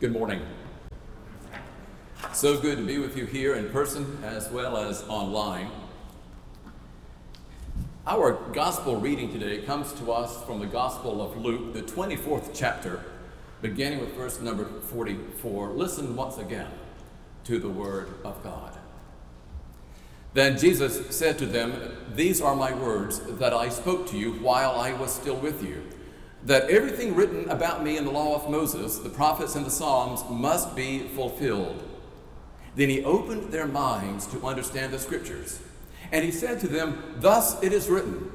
Good morning. So good to be with you here in person as well as online. Our gospel reading today comes to us from the Gospel of Luke, the 24th chapter, beginning with verse number 44. Listen once again to the word of God. Then Jesus said to them, These are my words that I spoke to you while I was still with you that everything written about me in the law of Moses, the prophets, and the Psalms must be fulfilled. Then he opened their minds to understand the scriptures. And he said to them, Thus it is written,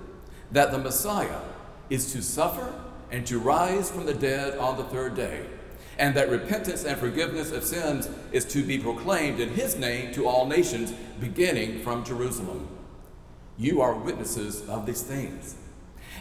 that the Messiah is to suffer and to rise from the dead on the third day, and that repentance and forgiveness of sins is to be proclaimed in his name to all nations, beginning from Jerusalem. You are witnesses of these things.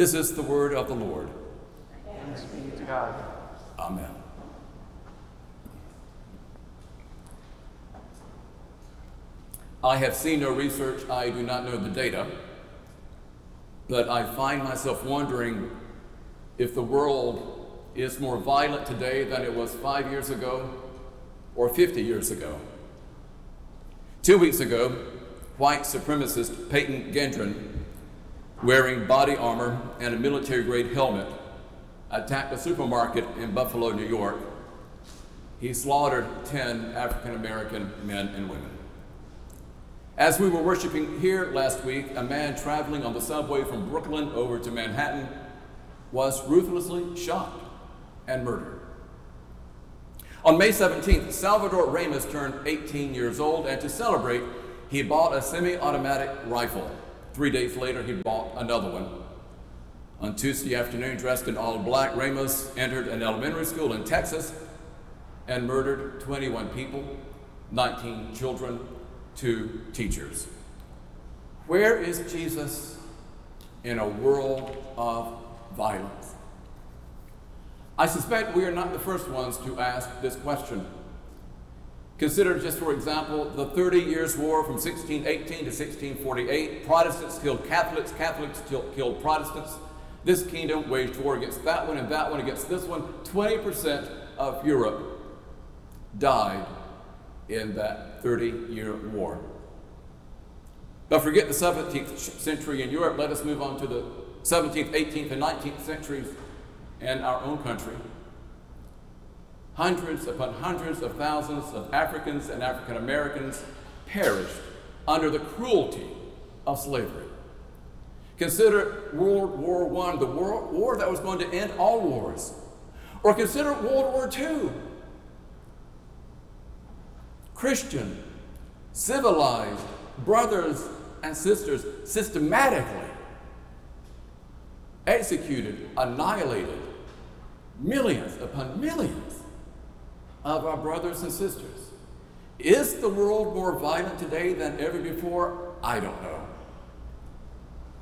This is the word of the Lord. Thanks be to God. Amen. I have seen no research, I do not know the data, but I find myself wondering if the world is more violent today than it was five years ago or 50 years ago. Two weeks ago, white supremacist Peyton Gendron, wearing body armor and a military grade helmet, attacked a supermarket in Buffalo, New York. He slaughtered 10 African American men and women. As we were worshiping here last week, a man traveling on the subway from Brooklyn over to Manhattan was ruthlessly shot and murdered. On May 17th, Salvador Ramos turned 18 years old, and to celebrate, he bought a semi automatic rifle. Three days later, he bought another one. On Tuesday afternoon, dressed in all black, Ramos entered an elementary school in Texas and murdered 21 people, 19 children, two teachers. Where is Jesus in a world of violence? I suspect we are not the first ones to ask this question. Consider just for example the 30 Years' War from 1618 to 1648. Protestants killed Catholics, Catholics killed Protestants. This kingdom waged war against that one and that one against this one. 20% of Europe died in that 30 year war. But forget the 17th century in Europe. Let us move on to the 17th, 18th, and 19th centuries in our own country. Hundreds upon hundreds of thousands of Africans and African Americans perished under the cruelty of slavery. Consider World War I, the war, war that was going to end all wars. Or consider World War II. Christian, civilized brothers and sisters systematically executed, annihilated millions upon millions of our brothers and sisters. Is the world more violent today than ever before? I don't know.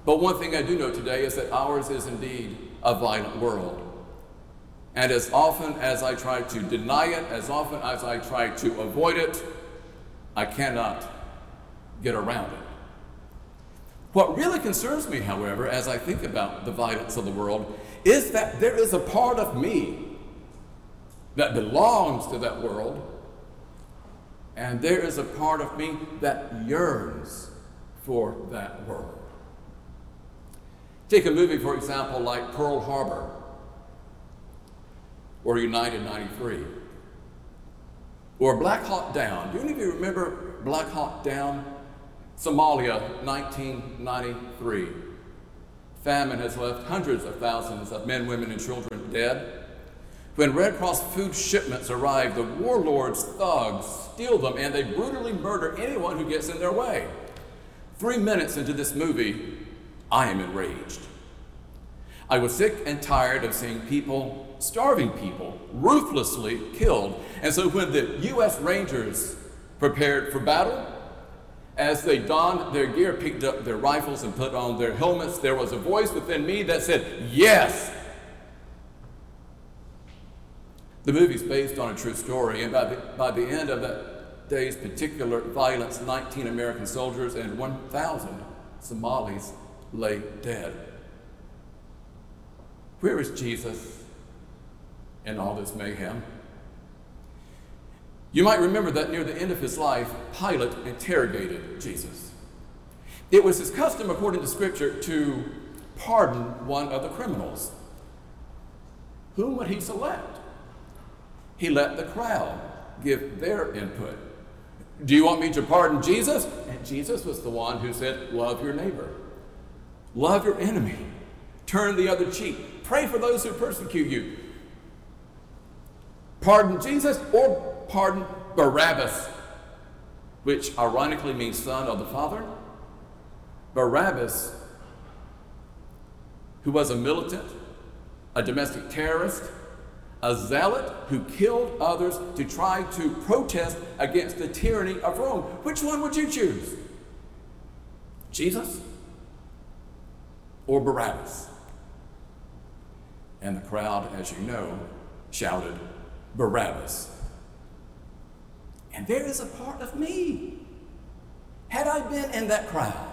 But one thing I do know today is that ours is indeed a violent world. And as often as I try to deny it, as often as I try to avoid it, I cannot get around it. What really concerns me, however, as I think about the violence of the world, is that there is a part of me that belongs to that world, and there is a part of me that yearns for that world. Take a movie, for example, like Pearl Harbor or United 93. or Black Hawk Down. Do any of you remember Black Hawk Down? Somalia, 1993. Famine has left hundreds of thousands of men, women, and children dead. When Red Cross food shipments arrive, the warlords, thugs, steal them and they brutally murder anyone who gets in their way. Three minutes into this movie, I am enraged. I was sick and tired of seeing people, starving people, ruthlessly killed. And so when the U.S. Rangers prepared for battle, as they donned their gear, picked up their rifles, and put on their helmets, there was a voice within me that said, Yes! The movie's based on a true story, and by the, by the end of that day's particular violence, 19 American soldiers and 1,000 Somalis lay dead. Where is Jesus in all this mayhem? You might remember that near the end of his life, Pilate interrogated Jesus. It was his custom, according to Scripture, to pardon one of the criminals. Whom would he select? He let the crowd give their input. Do you want me to pardon Jesus? And Jesus was the one who said, Love your neighbor, love your enemy, turn the other cheek, pray for those who persecute you. Pardon Jesus or pardon Barabbas, which ironically means son of the Father. Barabbas, who was a militant, a domestic terrorist, a zealot who killed others to try to protest against the tyranny of Rome. Which one would you choose? Jesus or Barabbas? And the crowd, as you know, shouted, Barabbas. And there is a part of me. Had I been in that crowd,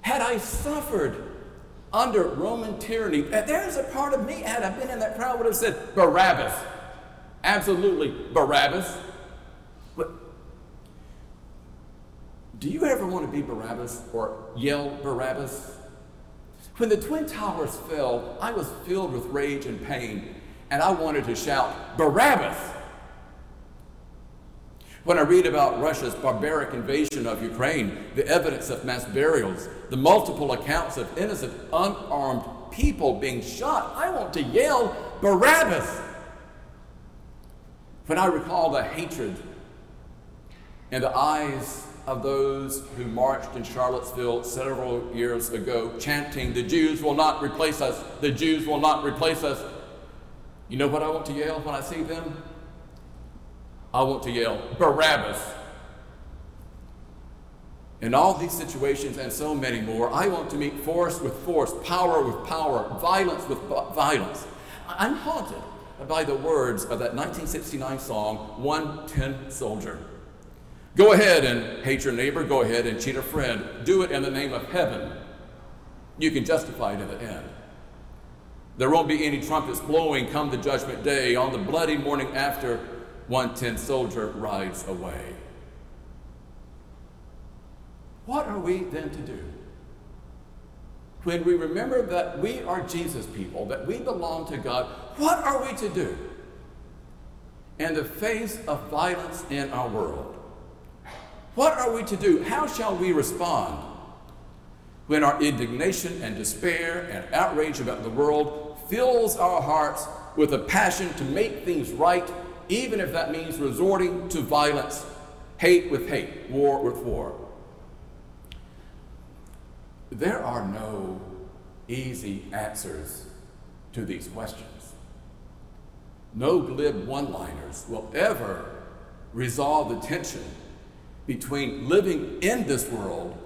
had I suffered under Roman tyranny, there is a part of me, had I been in that crowd, would have said, Barabbas. Absolutely, Barabbas. But do you ever want to be Barabbas or yell Barabbas? When the Twin Towers fell, I was filled with rage and pain, and I wanted to shout, Barabbas! When I read about Russia's barbaric invasion of Ukraine, the evidence of mass burials, the multiple accounts of innocent, unarmed people being shot, I want to yell, Barabbas! When I recall the hatred in the eyes of those who marched in Charlottesville several years ago, chanting, The Jews will not replace us, the Jews will not replace us. You know what I want to yell when I see them? I want to yell, Barabbas. In all these situations and so many more, I want to meet force with force, power with power, violence with violence. I'm haunted by the words of that 1969 song, One Tin Soldier. Go ahead and hate your neighbor, go ahead and cheat a friend. Do it in the name of heaven. You can justify it in the end. There won't be any trumpets blowing come the judgment day on the bloody morning after one tin soldier rides away. What are we then to do? When we remember that we are Jesus people, that we belong to God, what are we to do in the face of violence in our world? What are we to do? How shall we respond when our indignation and despair and outrage about the world fills our hearts with a passion to make things right even if that means resorting to violence, hate with hate, war with war. There are no easy answers to these questions. No glib one liners will ever resolve the tension between living in this world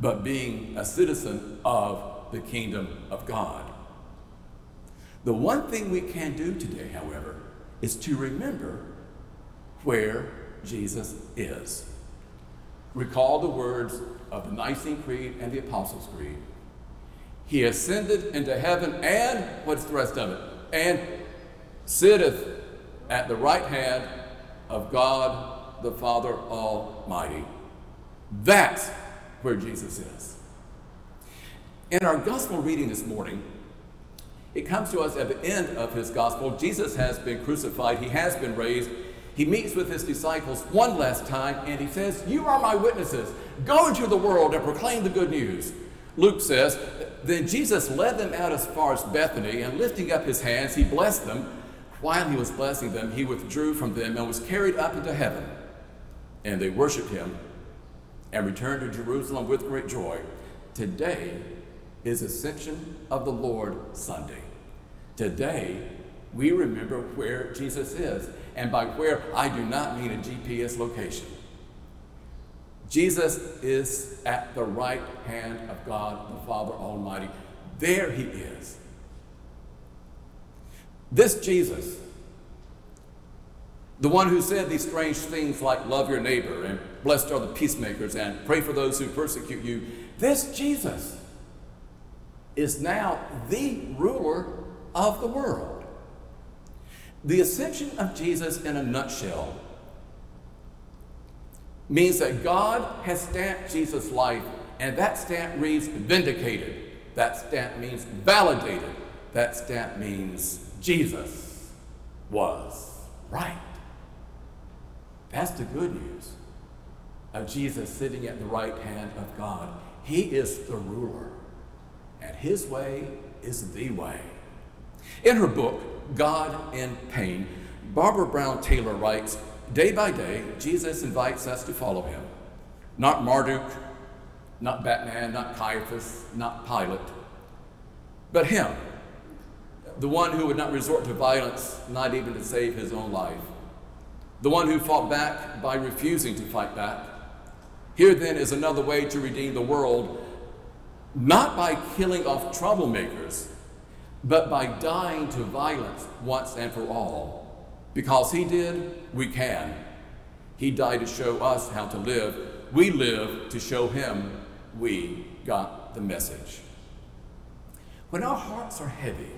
but being a citizen of the kingdom of God. The one thing we can do today, however, is to remember where Jesus is. Recall the words of the Nicene Creed and the Apostles' Creed. He ascended into heaven, and what's the rest of it? And sitteth at the right hand of God the Father Almighty. That's where Jesus is. In our gospel reading this morning, it comes to us at the end of his gospel. Jesus has been crucified, he has been raised. he meets with his disciples one last time and he says, You are my witnesses. Go into the world and proclaim the good news. Luke says, Then Jesus led them out as far as Bethany, and lifting up his hands, he blessed them. While he was blessing them, he withdrew from them and was carried up into heaven. And they worshiped him and returned to Jerusalem with great joy. Today is Ascension of the Lord Sunday. Today, we remember where Jesus is. And by where, I do not mean a GPS location. Jesus is at the right hand of God the Father Almighty. There he is. This Jesus, the one who said these strange things like love your neighbor and blessed are the peacemakers and pray for those who persecute you, this Jesus is now the ruler of the world. The ascension of Jesus, in a nutshell, means that God has stamped Jesus' life, and that stamp reads vindicated. That stamp means validated. That stamp means Jesus was right. That's the good news of Jesus sitting at the right hand of God. He is the ruler, and his way is the way. In her book, God in Pain, Barbara Brown Taylor writes Day by day, Jesus invites us to follow him. Not Marduk, not Batman, not Caiaphas, not Pilate, but him, the one who would not resort to violence, not even to save his own life, the one who fought back by refusing to fight back. Here then is another way to redeem the world, not by killing off troublemakers, but by dying to violence once and for all. Because he did, we can. He died to show us how to live. We live to show him we got the message. When our hearts are heavy,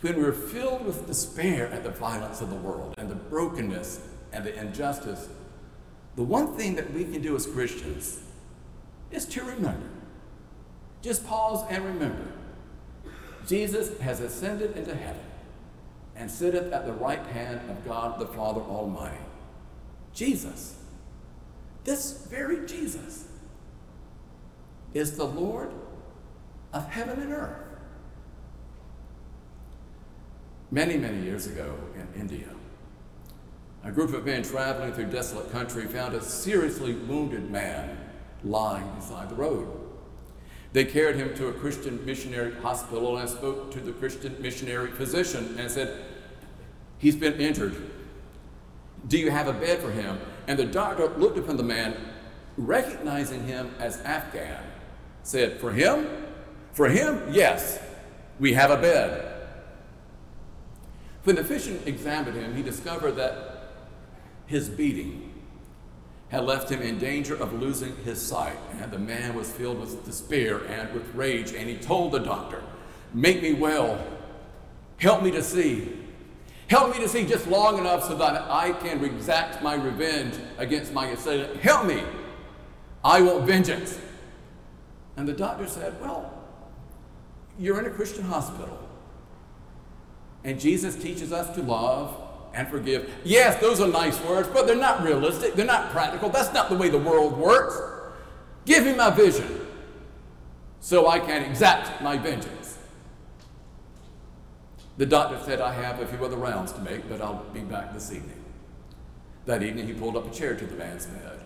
when we're filled with despair at the violence of the world and the brokenness and the injustice, the one thing that we can do as Christians is to remember. Just pause and remember. Jesus has ascended into heaven and sitteth at the right hand of God the Father Almighty. Jesus, this very Jesus, is the Lord of heaven and earth. Many, many years ago in India, a group of men traveling through desolate country found a seriously wounded man lying beside the road. They carried him to a Christian missionary hospital and spoke to the Christian missionary physician and said, He's been injured. Do you have a bed for him? And the doctor looked upon the man, recognizing him as Afghan, said, For him? For him? Yes, we have a bed. When the physician examined him, he discovered that his beating had left him in danger of losing his sight. And the man was filled with despair and with rage. And he told the doctor, Make me well. Help me to see. Help me to see just long enough so that I can exact my revenge against my assailant. Help me. I want vengeance. And the doctor said, Well, you're in a Christian hospital. And Jesus teaches us to love and forgive. Yes, those are nice words, but they're not realistic. They're not practical. That's not the way the world works. Give me my vision so I can exact my vengeance. The doctor said, I have a few other rounds to make, but I'll be back this evening. That evening, he pulled up a chair to the man's bed.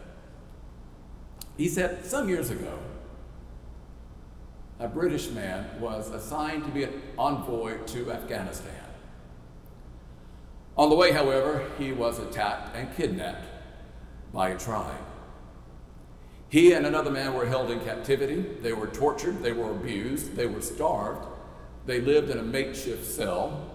He said, Some years ago, a British man was assigned to be an envoy to Afghanistan. On the way, however, he was attacked and kidnapped by a tribe. He and another man were held in captivity. They were tortured, they were abused, they were starved, they lived in a makeshift cell.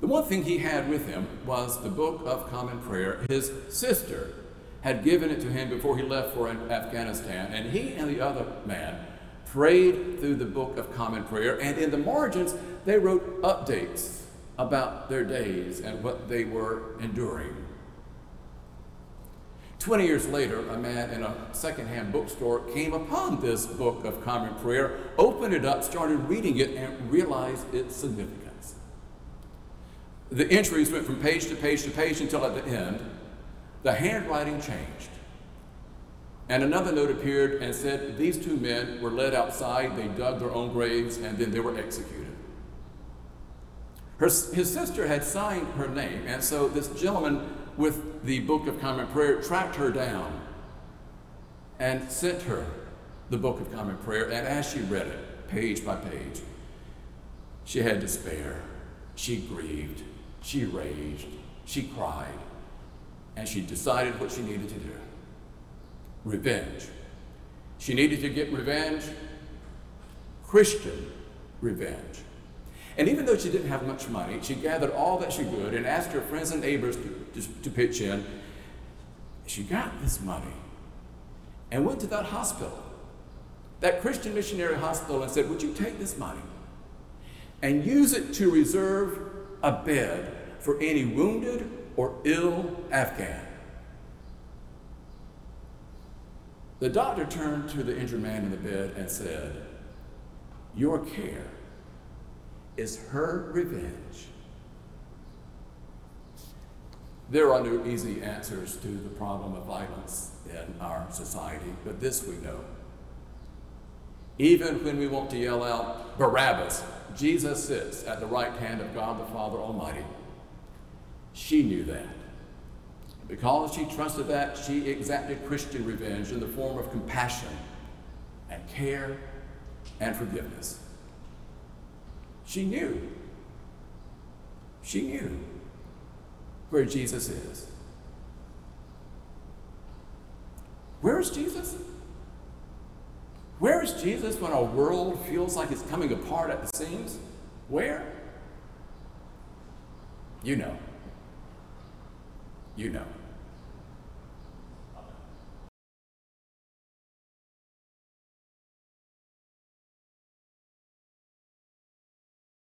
The one thing he had with him was the Book of Common Prayer. His sister had given it to him before he left for Afghanistan, and he and the other man prayed through the Book of Common Prayer, and in the margins, they wrote updates about their days and what they were enduring. Twenty years later, a man in a secondhand bookstore came upon this book of common prayer, opened it up, started reading it, and realized its significance. The entries went from page to page to page until at the end, the handwriting changed. And another note appeared and said these two men were led outside, they dug their own graves, and then they were executed. Her, his sister had signed her name, and so this gentleman with the Book of Common Prayer tracked her down and sent her the Book of Common Prayer. And as she read it, page by page, she had despair, she grieved, she raged, she cried, and she decided what she needed to do revenge. She needed to get revenge, Christian revenge. And even though she didn't have much money, she gathered all that she could and asked her friends and neighbors to, to, to pitch in. She got this money and went to that hospital, that Christian missionary hospital, and said, Would you take this money and use it to reserve a bed for any wounded or ill Afghan? The doctor turned to the injured man in the bed and said, Your care is her revenge. There are no easy answers to the problem of violence in our society, but this we know. Even when we want to yell out, Barabbas, Jesus sits at the right hand of God the Father Almighty. She knew that. Because she trusted that, she exacted Christian revenge in the form of compassion and care and forgiveness. She knew. She knew where Jesus is. Where is Jesus? Where is Jesus when our world feels like it's coming apart at the seams? Where? You know. You know.